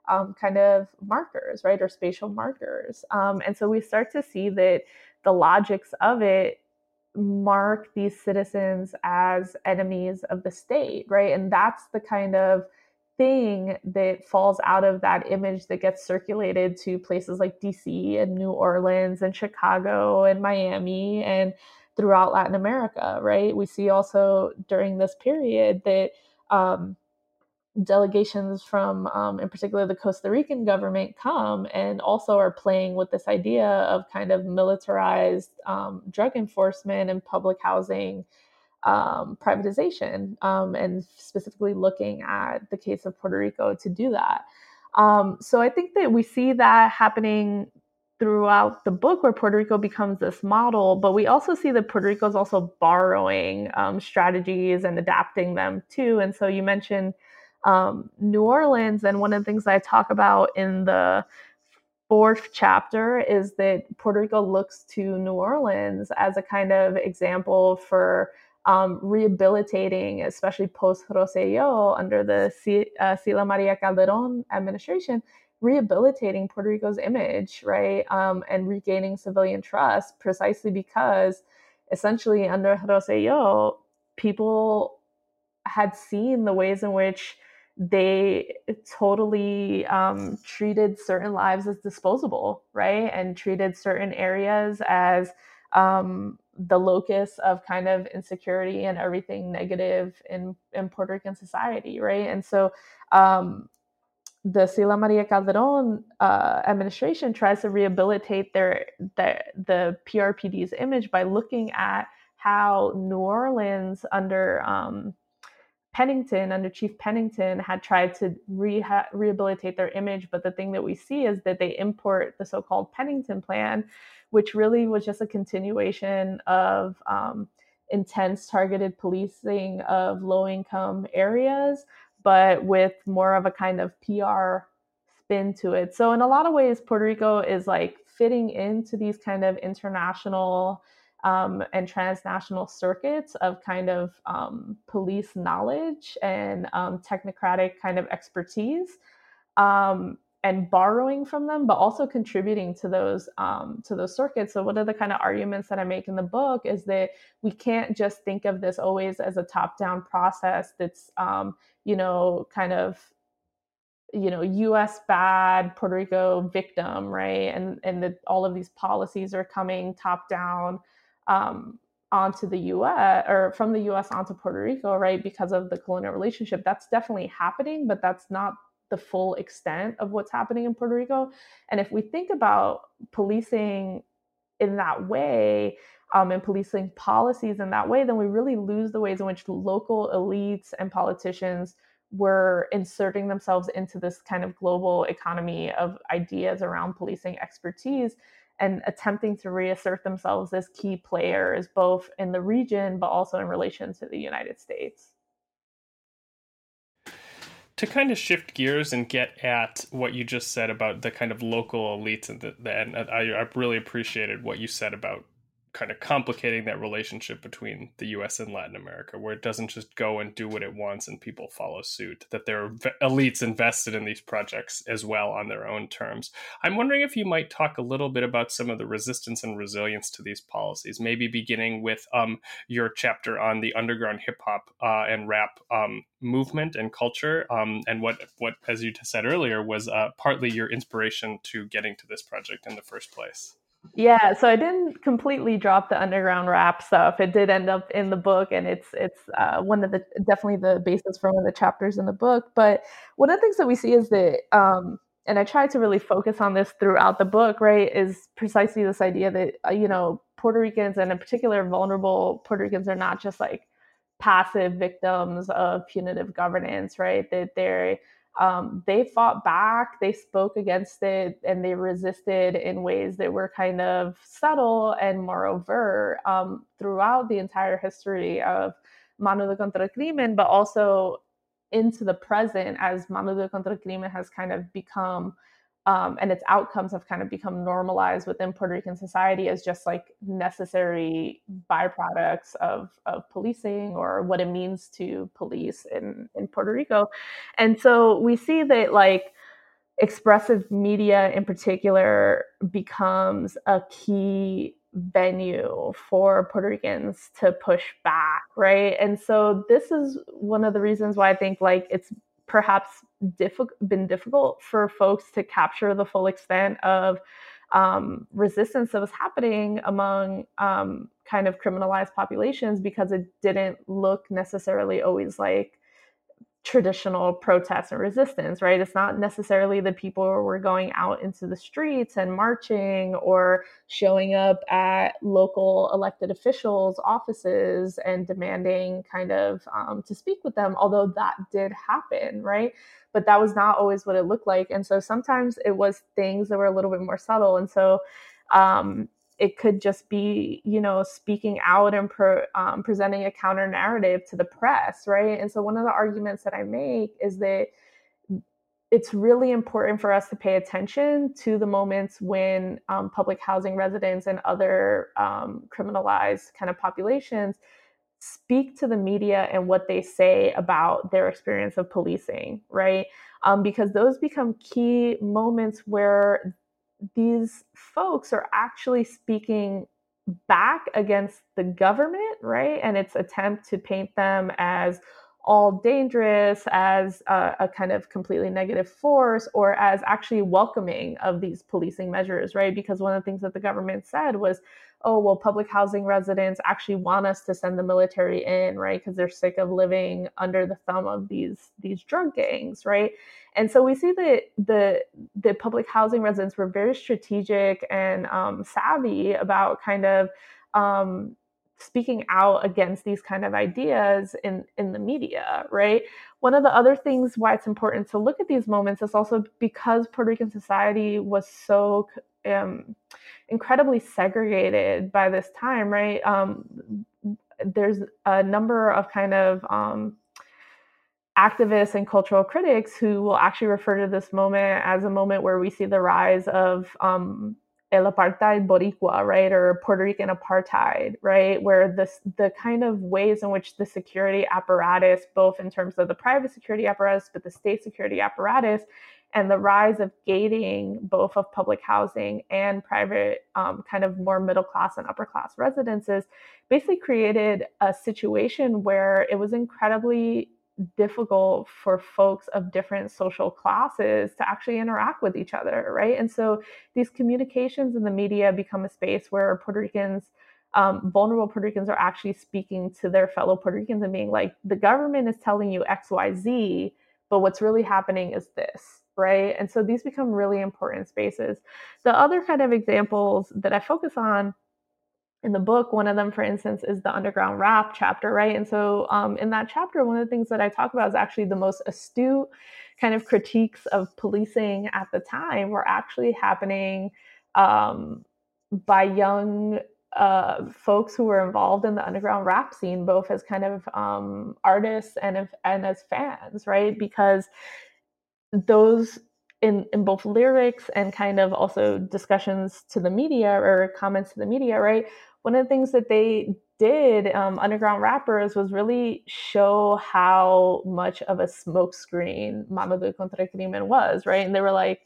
B: Um, kind of markers, right, or spatial markers. Um, and so we start to see that the logics of it mark these citizens as enemies of the state, right? And that's the kind of thing that falls out of that image that gets circulated to places like DC and New Orleans and Chicago and Miami and throughout Latin America, right? We see also during this period that um, delegations from, um, in particular, the Costa Rican government come and also are playing with this idea of kind of militarized um, drug enforcement and public housing um, privatization, um, and specifically looking at the case of Puerto Rico to do that. Um, so I think that we see that happening throughout the book where Puerto Rico becomes this model, but we also see that Puerto Rico is also borrowing um, strategies and adapting them too. And so you mentioned um, New Orleans. And one of the things I talk about in the fourth chapter is that Puerto Rico looks to New Orleans as a kind of example for um, rehabilitating, especially post Rosselló under the C- uh, Sila María Calderón administration, rehabilitating Puerto Rico's image, right, um, and regaining civilian trust, precisely because essentially under Rosselló, people had seen the ways in which they totally um, treated certain lives as disposable, right? And treated certain areas as um, the locus of kind of insecurity and everything negative in, in Puerto Rican society, right? And so um, the Sila María Calderón uh, administration tries to rehabilitate their, the, the PRPD's image by looking at how New Orleans under um, Pennington, under Chief Pennington, had tried to reha- rehabilitate their image. But the thing that we see is that they import the so called Pennington Plan, which really was just a continuation of um, intense targeted policing of low income areas, but with more of a kind of PR spin to it. So, in a lot of ways, Puerto Rico is like fitting into these kind of international um, and transnational circuits of kind of um, police knowledge and um, technocratic kind of expertise um, and borrowing from them but also contributing to those um, to those circuits. So one of the kind of arguments that i make in the book is that we can't just think of this always as a top down process that's um, you know kind of you know us bad puerto rico victim right? And and that all of these policies are coming top down um, onto the US or from the US onto Puerto Rico, right, because of the colonial relationship. That's definitely happening, but that's not the full extent of what's happening in Puerto Rico. And if we think about policing in that way, um, and policing policies in that way, then we really lose the ways in which local elites and politicians were inserting themselves into this kind of global economy of ideas around policing expertise and attempting to reassert themselves as key players both in the region but also in relation to the United States.
A: To kind of shift gears and get at what you just said about the kind of local elites and I, I really appreciated what you said about kind of complicating that relationship between the US and Latin America, where it doesn't just go and do what it wants and people follow suit, that there are elites invested in these projects as well on their own terms. I'm wondering if you might talk a little bit about some of the resistance and resilience to these policies, maybe beginning with um, your chapter on the underground hip hop uh, and rap um, movement and culture, um, and what, what, as you said earlier, was uh, partly your inspiration to getting to this project in the first place.
B: Yeah, so I didn't completely drop the underground rap stuff. It did end up in the book, and it's it's uh, one of the definitely the basis for one of the chapters in the book. But one of the things that we see is that, um, and I try to really focus on this throughout the book, right? Is precisely this idea that uh, you know Puerto Ricans and in particular vulnerable Puerto Ricans are not just like passive victims of punitive governance, right? That they're um, they fought back, they spoke against it, and they resisted in ways that were kind of subtle and more overt um, throughout the entire history of Mano Dura contra Crimen, but also into the present as Mano Dura contra Crimen has kind of become um, and its outcomes have kind of become normalized within Puerto Rican society as just like necessary byproducts of, of policing or what it means to police in, in Puerto Rico. And so we see that like expressive media in particular becomes a key venue for Puerto Ricans to push back, right? And so this is one of the reasons why I think like it's perhaps been difficult for folks to capture the full extent of um, resistance that was happening among um, kind of criminalized populations because it didn't look necessarily always like traditional protests and resistance, right? It's not necessarily the people were going out into the streets and marching or showing up at local elected officials' offices and demanding kind of um, to speak with them, although that did happen, right? But that was not always what it looked like. And so sometimes it was things that were a little bit more subtle. And so um, it could just be you know speaking out and um, presenting a counter narrative to the press right? And so one of the arguments that i make is that it's really important for us to pay attention to the moments when um, public housing residents and other um, criminalized kind of populations speak to the media and what they say about their experience of policing right? Um, because those become key moments where these folks are actually speaking back against the government, right? And its attempt to paint them as all dangerous, as a, a, kind of completely negative force, or as actually welcoming of these policing measures, right? Because one of the things that the government said was, oh, well, public housing residents actually want us to send the military in, right? Because they're sick of living under the thumb of these these drug gangs, right? And so we see that the the public housing residents were very strategic and um, savvy about kind of um, speaking out against these kind of ideas in in the media, right? One of the other things why it's important to look at these moments is also because Puerto Rican society was so um, incredibly segregated by this time, right? Um, there's a number of kind of um, activists and cultural critics who will actually refer to this moment as a moment where we see the rise of um, el apartheid boricua, right, or Puerto Rican apartheid, right, where this the kind of ways in which the security apparatus, both in terms of the private security apparatus, but the state security apparatus, and the rise of gating both of public housing and private um, kind of more middle class and upper class residences basically created a situation where it was incredibly difficult for folks of different social classes to actually interact with each other right and so these communications in the media become a space where puerto ricans um, vulnerable Puerto Ricans are actually speaking to their fellow Puerto Ricans and being like, the government is telling you X, Y, Z, but what's really happening is this, right? And so these become really important spaces. The other kind of examples that I focus on in the book one of them for instance is the underground rap chapter right and so um, in that chapter one of the things that i talk about is actually the most astute kind of critiques of policing at the time were actually happening um, by young uh, folks who were involved in the underground rap scene both as kind of um, artists and, and as fans right because those in, in both lyrics and kind of also discussions to the media or comments to the media, right? One of the things that they did, um, Underground Rappers, was really show how much of a smokescreen Dura contra Crimen was, right? And they were like,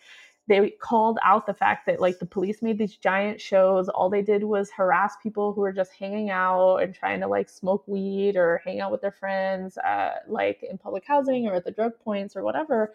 B: they called out the fact that like the police made these giant shows. All they did was harass people who were just hanging out and trying to like smoke weed or hang out with their friends, at, like in public housing or at the drug points or whatever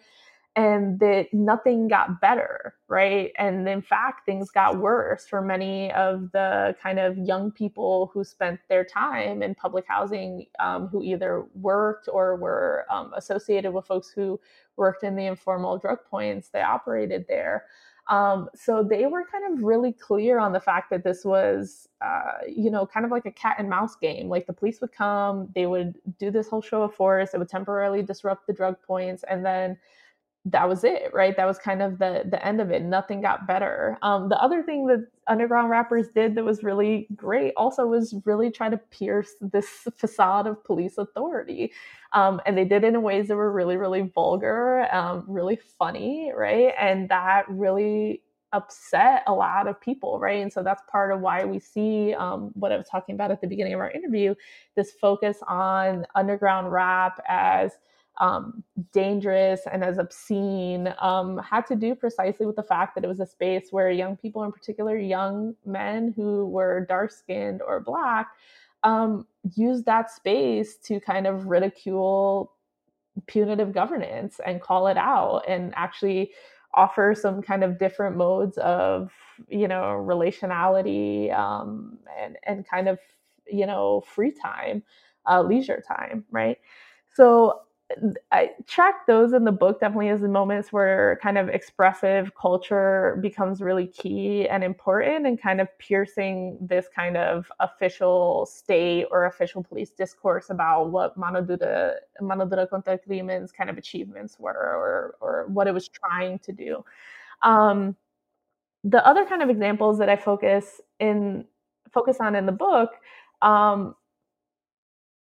B: and that nothing got better, right? And in fact, things got worse for many of the kind of young people who spent their time in public housing, um, who either worked or were um, associated with folks who worked in the informal drug points they operated there. Um, so they were kind of really clear on the fact that this was, uh, you know, kind of like a cat and mouse game. Like the police would come, they would do this whole show of force, it would temporarily disrupt the drug points, and then that was it right? That was kind of the the end of it. Nothing got better. Um, the other thing that underground rappers did that was really great also was really try to pierce this facade of police authority. Um, and they did it in ways that were really really vulgar um, really funny right? And that really upset a lot of people right? And so that's part of why we see um, what i was talking about at the beginning of our interview this focus on underground rap as um, dangerous and as obscene um, had to do precisely with the fact that it was a space where young people, in particular young men who were dark skinned or black, um, used that space to kind of ridicule punitive governance and call it out and actually offer some kind of different modes of you know relationality um, and and kind of you know free time uh, leisure time right? So I track those in the book definitely as the moments where kind of expressive culture becomes really key and important and kind of piercing this kind of official state or official police discourse about what Mano Dura, Mano Dura contra Crimen's kind of achievements were or, or what it was trying to do. Um, the other kind of examples that I focus in focus on in the book um,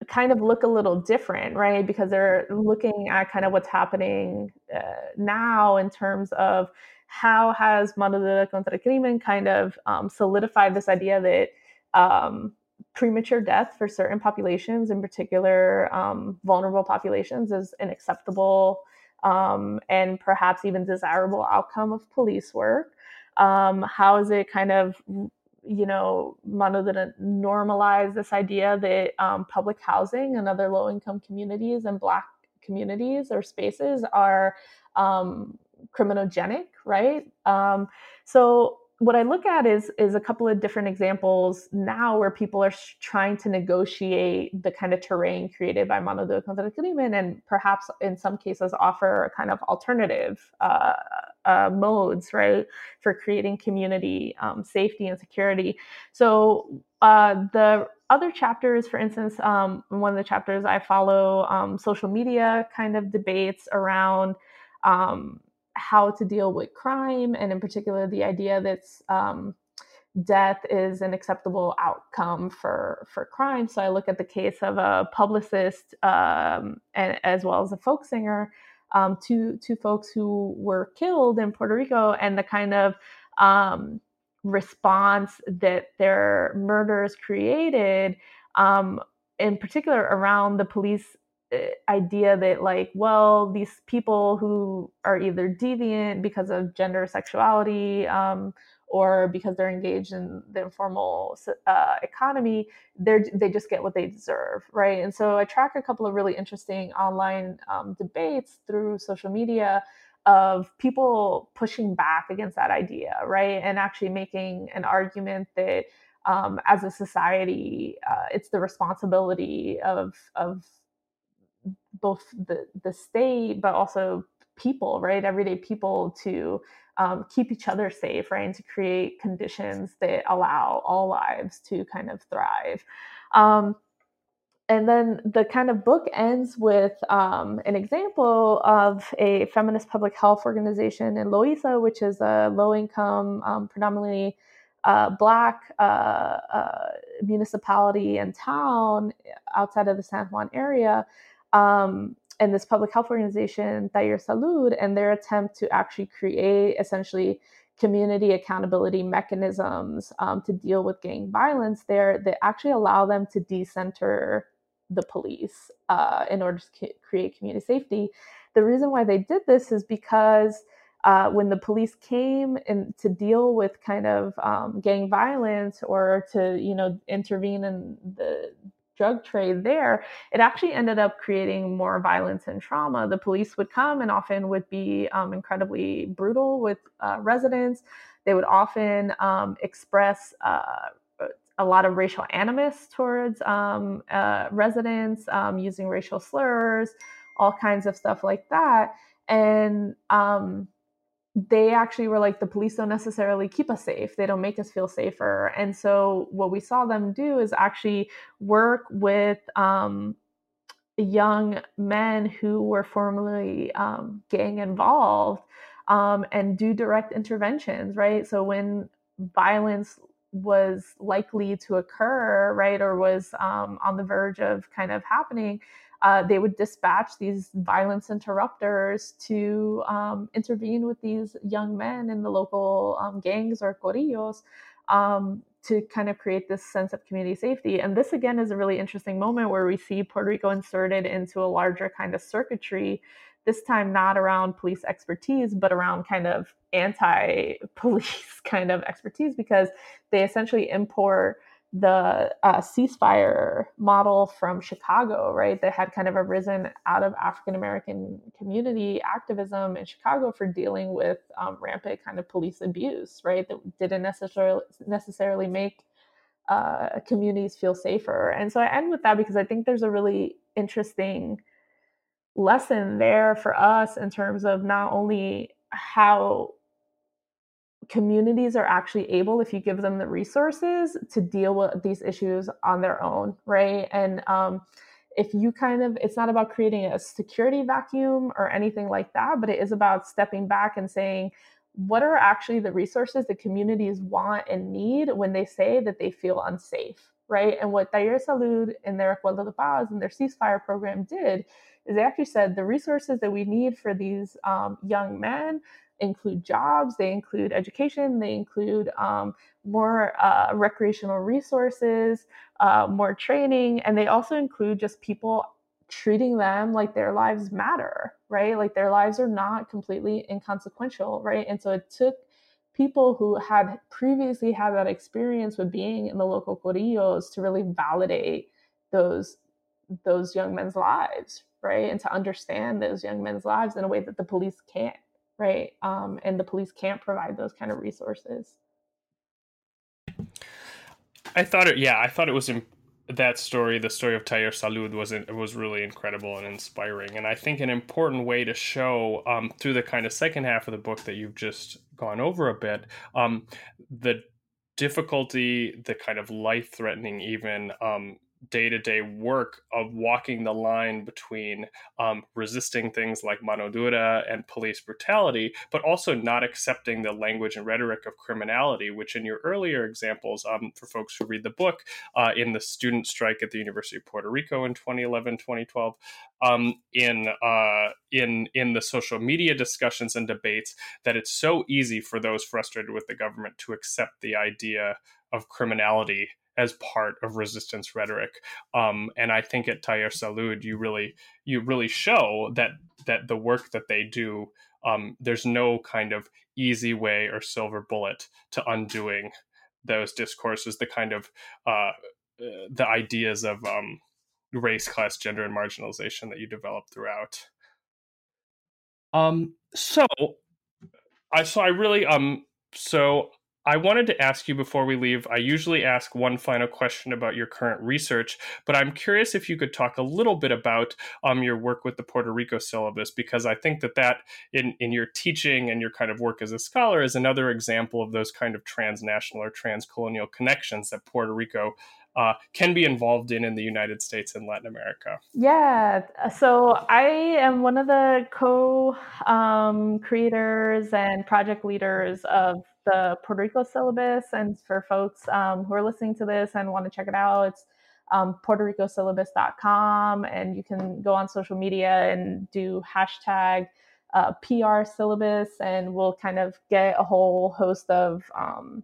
B: kind of look a little different, right? Because they're looking at kind of what's happening uh, now in terms of how has Dura contra Crimen kind of um, solidified this idea that um, premature death for certain populations, in particular um, vulnerable populations, is an acceptable um, and perhaps even desirable outcome of police work. Um, how is it kind of you know, Mano didn't normalize this idea that um, public housing and other low income communities and Black communities or spaces are um, criminogenic, right? Um, so what I look at is is a couple of different examples now where people are sh- trying to negotiate the kind of terrain created by Mano contra and perhaps in some cases offer a kind of alternative uh, uh, modes, right, for creating community um, safety and security. So uh, the other chapters, for instance, um, one of the chapters I follow um, social media kind of debates around um, how to deal with crime, and in particular, the idea that um, death is an acceptable outcome for for crime. So I look at the case of a publicist um, and as well as a folk singer, um, two two folks who were killed in Puerto Rico, and the kind of um, response that their murders created, um, in particular around the police Eh, idea that like well these people who are either deviant because of gender sexuality um, or because they're engaged in the informal uh, economy they they just get what they deserve right? And so i track a couple of really interesting online um, debates through social media of people pushing back against that idea right? And actually making an argument that um, as a society, uh, it's the responsibility of of both the the state, but also people, right? Everyday people to um, keep each other safe, right? And to create conditions that allow all lives to kind of thrive. Um, and then the kind of book ends with um, an example of a feminist public health organization in Loíza, which is a low income, um, predominantly uh, black uh, uh, municipality and town outside of the San Juan area. Um, and this public health organization, Taller Salud, and their attempt to actually create essentially community accountability mechanisms um, to deal with gang violence there that actually allow them to decenter the police uh, in order to create community safety. The reason why they did this is because uh, when the police came in to deal with kind of um, gang violence or to you know intervene in the drug trade there, it actually ended up creating more violence and trauma. The police would come and often would be um, incredibly brutal with uh, residents. They would often um, express uh, a lot of racial animus towards um, uh, residents, um, using racial slurs, all kinds of stuff like that. And um, they actually were like, the police don't necessarily keep us safe. They don't make us feel safer. And so what we saw them do is actually work with um, young men who were formerly um, gang involved um, and do direct interventions, right? So when violence was likely to occur, right, or was um, on the verge of kind of happening, uh, they would dispatch these violence interrupters to um, intervene with these young men in the local um, gangs or corrillos um, to kind of create this sense of community safety. And this, again, is a really interesting moment where we see Puerto Rico inserted into a larger kind of circuitry this time not around police expertise, but around kind of anti police kind of expertise because they essentially import the uh, ceasefire model from Chicago, right? That had kind of arisen out of African American community activism in Chicago for dealing with um, rampant kind of police abuse, right? That didn't necessarily necessarily make uh, communities feel safer. And so I end with that because I think there's a really interesting lesson there for us in terms of not only how communities are actually able if you give them the resources to deal with these issues on their own right? And um, if you kind of it's not about creating a security vacuum or anything like that but it is about stepping back and saying what are actually the resources that communities want and need when they say that they feel unsafe right? And what Taller Salud and their Acuerdo de Paz and their ceasefire program did is they actually said the resources that we need for these um, young men include jobs, they include education, they include um, more uh, recreational resources, uh, more training, and they also include just people treating them like their lives matter, right? Like their lives are not completely inconsequential, right? And so it took people who had previously had that experience with being in the local corrillos to really validate those those young men's lives right and to understand those young men's lives in a way that the police can't right um, and the police can't provide those kind of resources.
A: I thought it yeah i thought it was in that story the story of Taller Salud was in, was really incredible and inspiring and i think an important way to show um, through the kind of second half of the book that you've just gone over a bit um, the difficulty the kind of life threatening even um, day to day work of walking the line between um, resisting things like mano dura and police brutality, but also not accepting the language and rhetoric of criminality, which in your earlier examples, um, for folks who read the book, uh, in the student strike at the University of Puerto Rico in 2011, 2012, um, in uh, in in the social media discussions and debates, that it's so easy for those frustrated with the government to accept the idea of criminality as part of resistance rhetoric. Um, and I think at Taller Salud, you really you really show that that the work that they do, um, there's no kind of easy way or silver bullet to undoing those discourses. The kind of uh, the ideas of um, race, class, gender, and marginalization that you develop throughout. Um, so I so I really um so I wanted to ask you before we leave. I usually ask one final question about your current research, but I'm curious if you could talk a little bit about um, your work with the Puerto Rico syllabus, because I think that that in, in your teaching and your kind of work as a scholar is another example of those kind of transnational or transcolonial connections that Puerto Rico uh, can be involved in in the United States and Latin America?
B: Yeah, so I am one of the co um, creators and project leaders of the Puerto Rico syllabus. And for folks um, who are listening to this and want to check it out, it's um, PuertoRicosyllabus.com. And you can go on social media and do hashtag uh, PR syllabus, and we'll kind of get a whole host of um,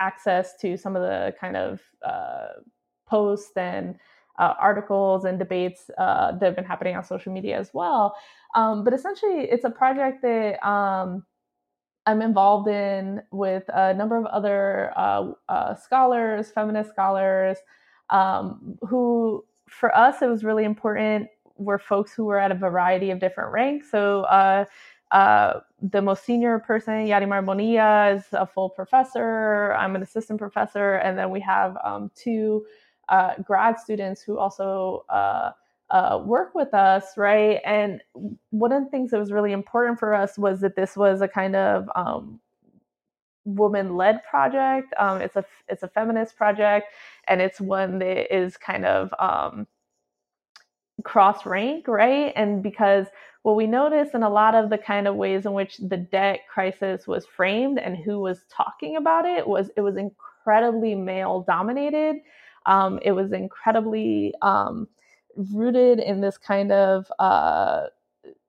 B: access to some of the kind of uh, posts and uh, articles and debates uh, that have been happening on social media as well. Um, but essentially, it's a project that um, I'm involved in with a number of other uh, uh, scholars, feminist scholars, um, who, for us, it was really important were folks who were at a variety of different ranks. So uh, uh, the most senior person, Yarimar Bonilla, is a full professor. I'm an assistant professor, and then we have um, two uh, grad students who also uh, work with us, right? And one of the things that was really important for us was that this was a kind of um, woman-led project. Um, it's a it's a feminist project, and it's one that is kind of um, cross rank, right? And because what we noticed in a lot of the kind of ways in which the debt crisis was framed and who was talking about it was it was incredibly male dominated. Um, it was incredibly um, rooted in this kind of uh,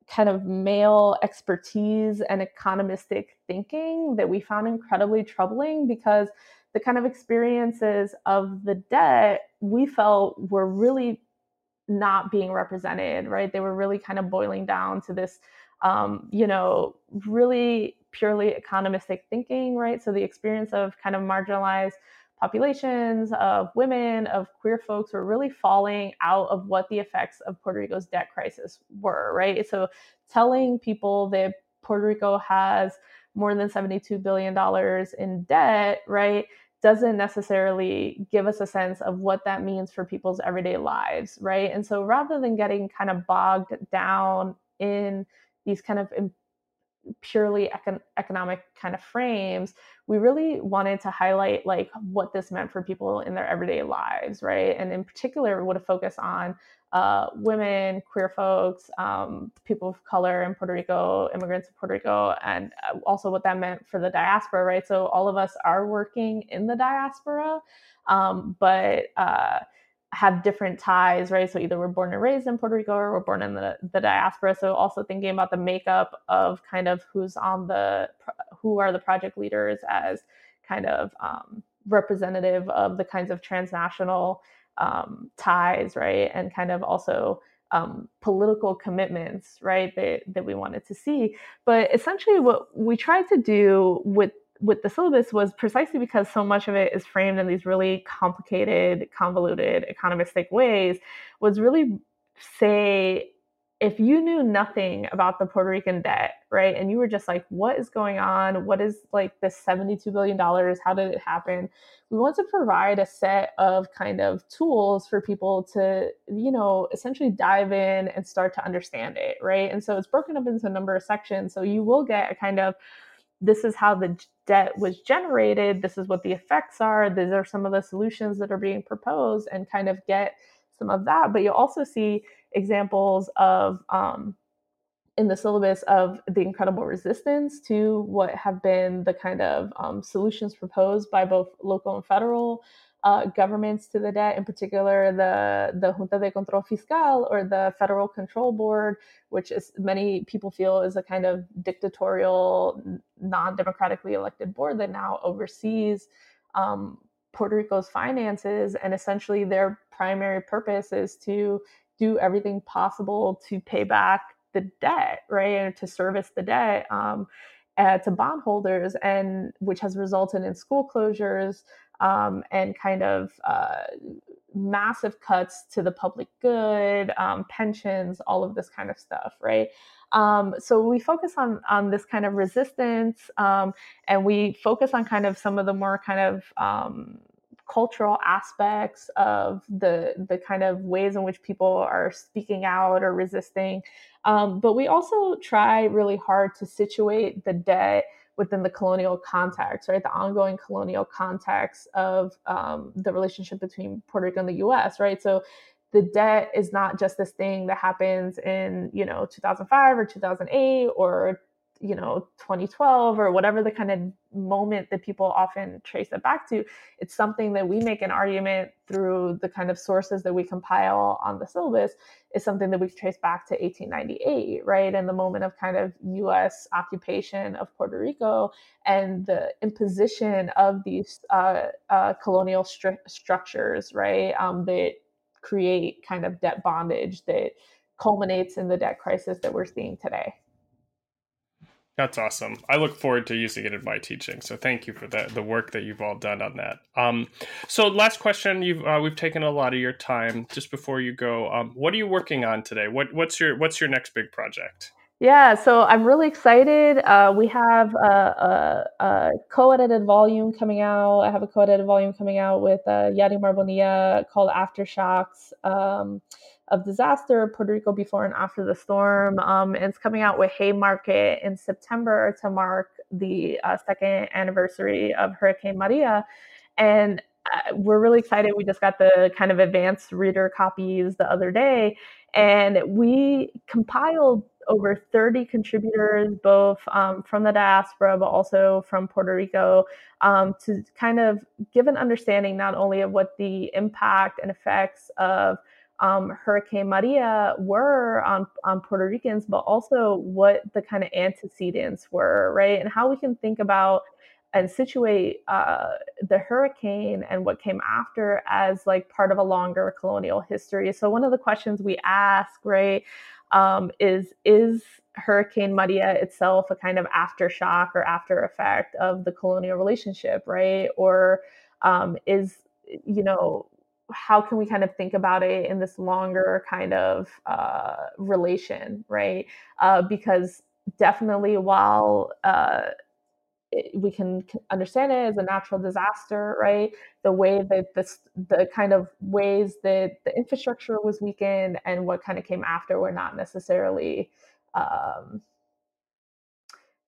B: kind of male expertise and economistic thinking that we found incredibly troubling because the kind of experiences of the debt we felt were really not being represented, right? They were really kind of boiling down to this, um, you know, really purely economistic thinking, right? So the experience of kind of marginalized populations, of women, of queer folks were really falling out of what the effects of Puerto Rico's debt crisis were, right? So telling people that Puerto Rico has more than $72 billion in debt, right? doesn't necessarily give us a sense of what that means for people's everyday lives, right? And so rather than getting kind of bogged down in these kind of purely econ- economic kind of frames we really wanted to highlight like what this meant for people in their everyday lives right and in particular we would focus on uh, women, queer folks, um, people of color in Puerto Rico, immigrants in Puerto Rico, and uh, also what that meant for the diaspora, right? So all of us are working in the diaspora, um, but uh, have different ties, right? So either we're born and raised in Puerto Rico or we're born in the, the diaspora. So also thinking about the makeup of kind of who's on the, who are the project leaders as kind of um, representative of the kinds of transnational um, ties, right? And kind of also um, political commitments, right? That, that we wanted to see. But essentially, what we tried to do with with the syllabus was precisely because so much of it is framed in these really complicated, convoluted, economistic ways, was really say if you knew nothing about the Puerto Rican debt, right, and you were just like, what is going on? What is like this $72 billion? How did it happen? We want to provide a set of kind of tools for people to, you know, essentially dive in and start to understand it, right? And so it's broken up into a number of sections. So you will get a kind of this is how the debt was generated, this is what the effects are, these are some of the solutions that are being proposed, and kind of get some of that. But you'll also see examples of um, in the syllabus of the incredible resistance to what have been the kind of um, solutions proposed by both local and federal uh, governments to the debt, in particular the the Junta de Control Fiscal or the Federal Control Board, which is many people feel is a kind of dictatorial, non-democratically elected board that now oversees um, Puerto Rico's finances, and essentially their primary purpose is to do everything possible to pay back the debt, right, and to service the debt um, uh, to bondholders, and which has resulted in school closures um, and kind of uh, massive cuts to the public good, um, pensions, all of this kind of stuff, right? Um, so we focus on on this kind of resistance, um, and we focus on kind of some of the more kind of um, cultural aspects of the the kind of ways in which people are speaking out or resisting. Um, but we also try really hard to situate the debt within the colonial context, right? The ongoing colonial context of um, the relationship between Puerto Rico and the U.S., right? So the debt is not just this thing that happens in you know 2005 or 2008 or you know 2012 or whatever the kind of moment that people often trace it back to it's something that we make an argument through the kind of sources that we compile on the syllabus is something that we trace back to 1898 right? And the moment of kind of us occupation of puerto rico and the imposition of these uh, uh, colonial stru- structures right um, that create kind of debt bondage that culminates in the debt crisis that we're seeing today
A: that's awesome. I look forward to using it in my teaching. So thank you for the the work that you've all done on that. Um, so last question, you've uh, we've taken a lot of your time. Just before you go, um, what are you working on today? What what's your what's your next big project?
B: Yeah, so I'm really excited. Uh, we have a, a, a, co-edited volume coming out. I have a co-edited volume coming out with uh, Yarimar Bonilla called Aftershocks. Um, of disaster, Puerto Rico before and after the storm. Um, it's coming out with Haymarket in September to mark the uh, second anniversary of Hurricane Maria. And uh, we're really excited. We just got the kind of advanced reader copies the other day, and we compiled over 30 contributors, both um, from the diaspora, but also from Puerto Rico, um, to kind of give an understanding not only of what the impact and effects of um, Hurricane Maria were on, on Puerto Ricans, but also what the kind of antecedents were, right? And how we can think about and situate uh, the hurricane and what came after as like part of a longer colonial history. So one of the questions we ask, right, um, is is Hurricane Maria itself a kind of aftershock or after effect of the colonial relationship, right? Or um, is you know how can we kind of think about it in this longer kind of uh, relation, right? Uh, because definitely, while uh, we can understand it as a natural disaster, right? The way that this, the kind of ways that the infrastructure was weakened and what kind of came after were not necessarily, um,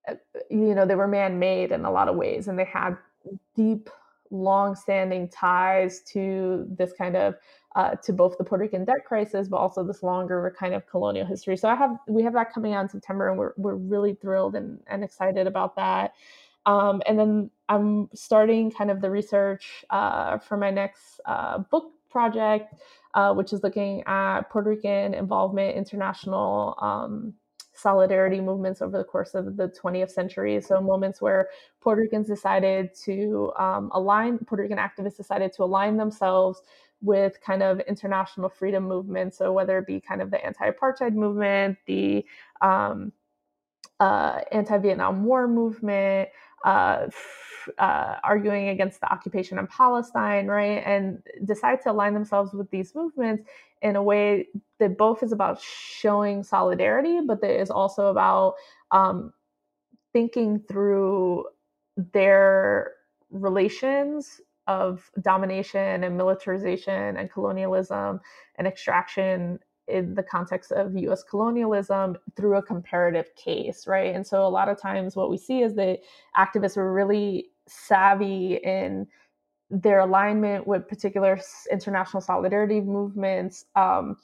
B: uh, you know, they were man made in a lot of ways and they had deep long-standing ties to this kind of uh, to both the Puerto Rican debt crisis, but also this longer kind of colonial history. So I have we have that coming out in September, and we're we're really thrilled and, and excited about that. Um, and then I'm starting kind of the research uh, for my next uh, book project, uh, which is looking at Puerto Rican involvement, international um, solidarity movements over the course of the 20th century. So moments where Puerto Ricans decided to um, align, Puerto Rican activists decided to align themselves with kind of international freedom movements. So whether it be kind of the anti-apartheid movement, the um, uh, anti-Vietnam War movement, uh, uh, arguing against the occupation in Palestine, right? And decide to align themselves with these movements in a way that both is about showing solidarity, but that is also about um, thinking through their relations of domination and militarization and colonialism and extraction in the context of US colonialism through a comparative case, right? And so a lot of times what we see is that activists are really savvy in their alignment with particular international solidarity movements um,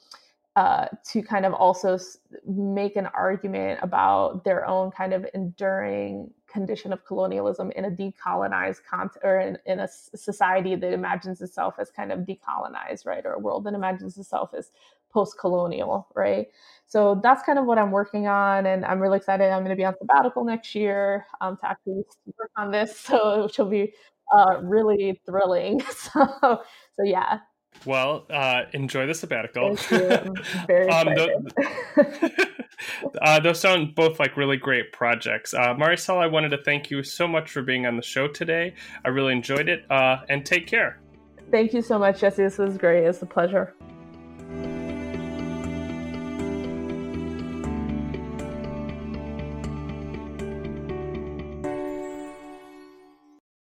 B: uh, to kind of also make an argument about their own kind of enduring condition of colonialism in a decolonized context or in, in a society that imagines itself as kind of decolonized, right? Or a world that imagines itself as post-colonial, right? So that's kind of what I'm working on, and I'm really excited. I'm going to be on sabbatical next year um, to actually work on this, so which will be uh, really thrilling. So, so yeah.
A: Well, uh, enjoy the sabbatical.
B: very um, excited.
A: uh, those sound both like really great projects. Uh, Marisol, I wanted to thank you so much for being on the show today. I really enjoyed it, uh, and take care.
B: Thank you so much, Jesse. This was great. It's a pleasure.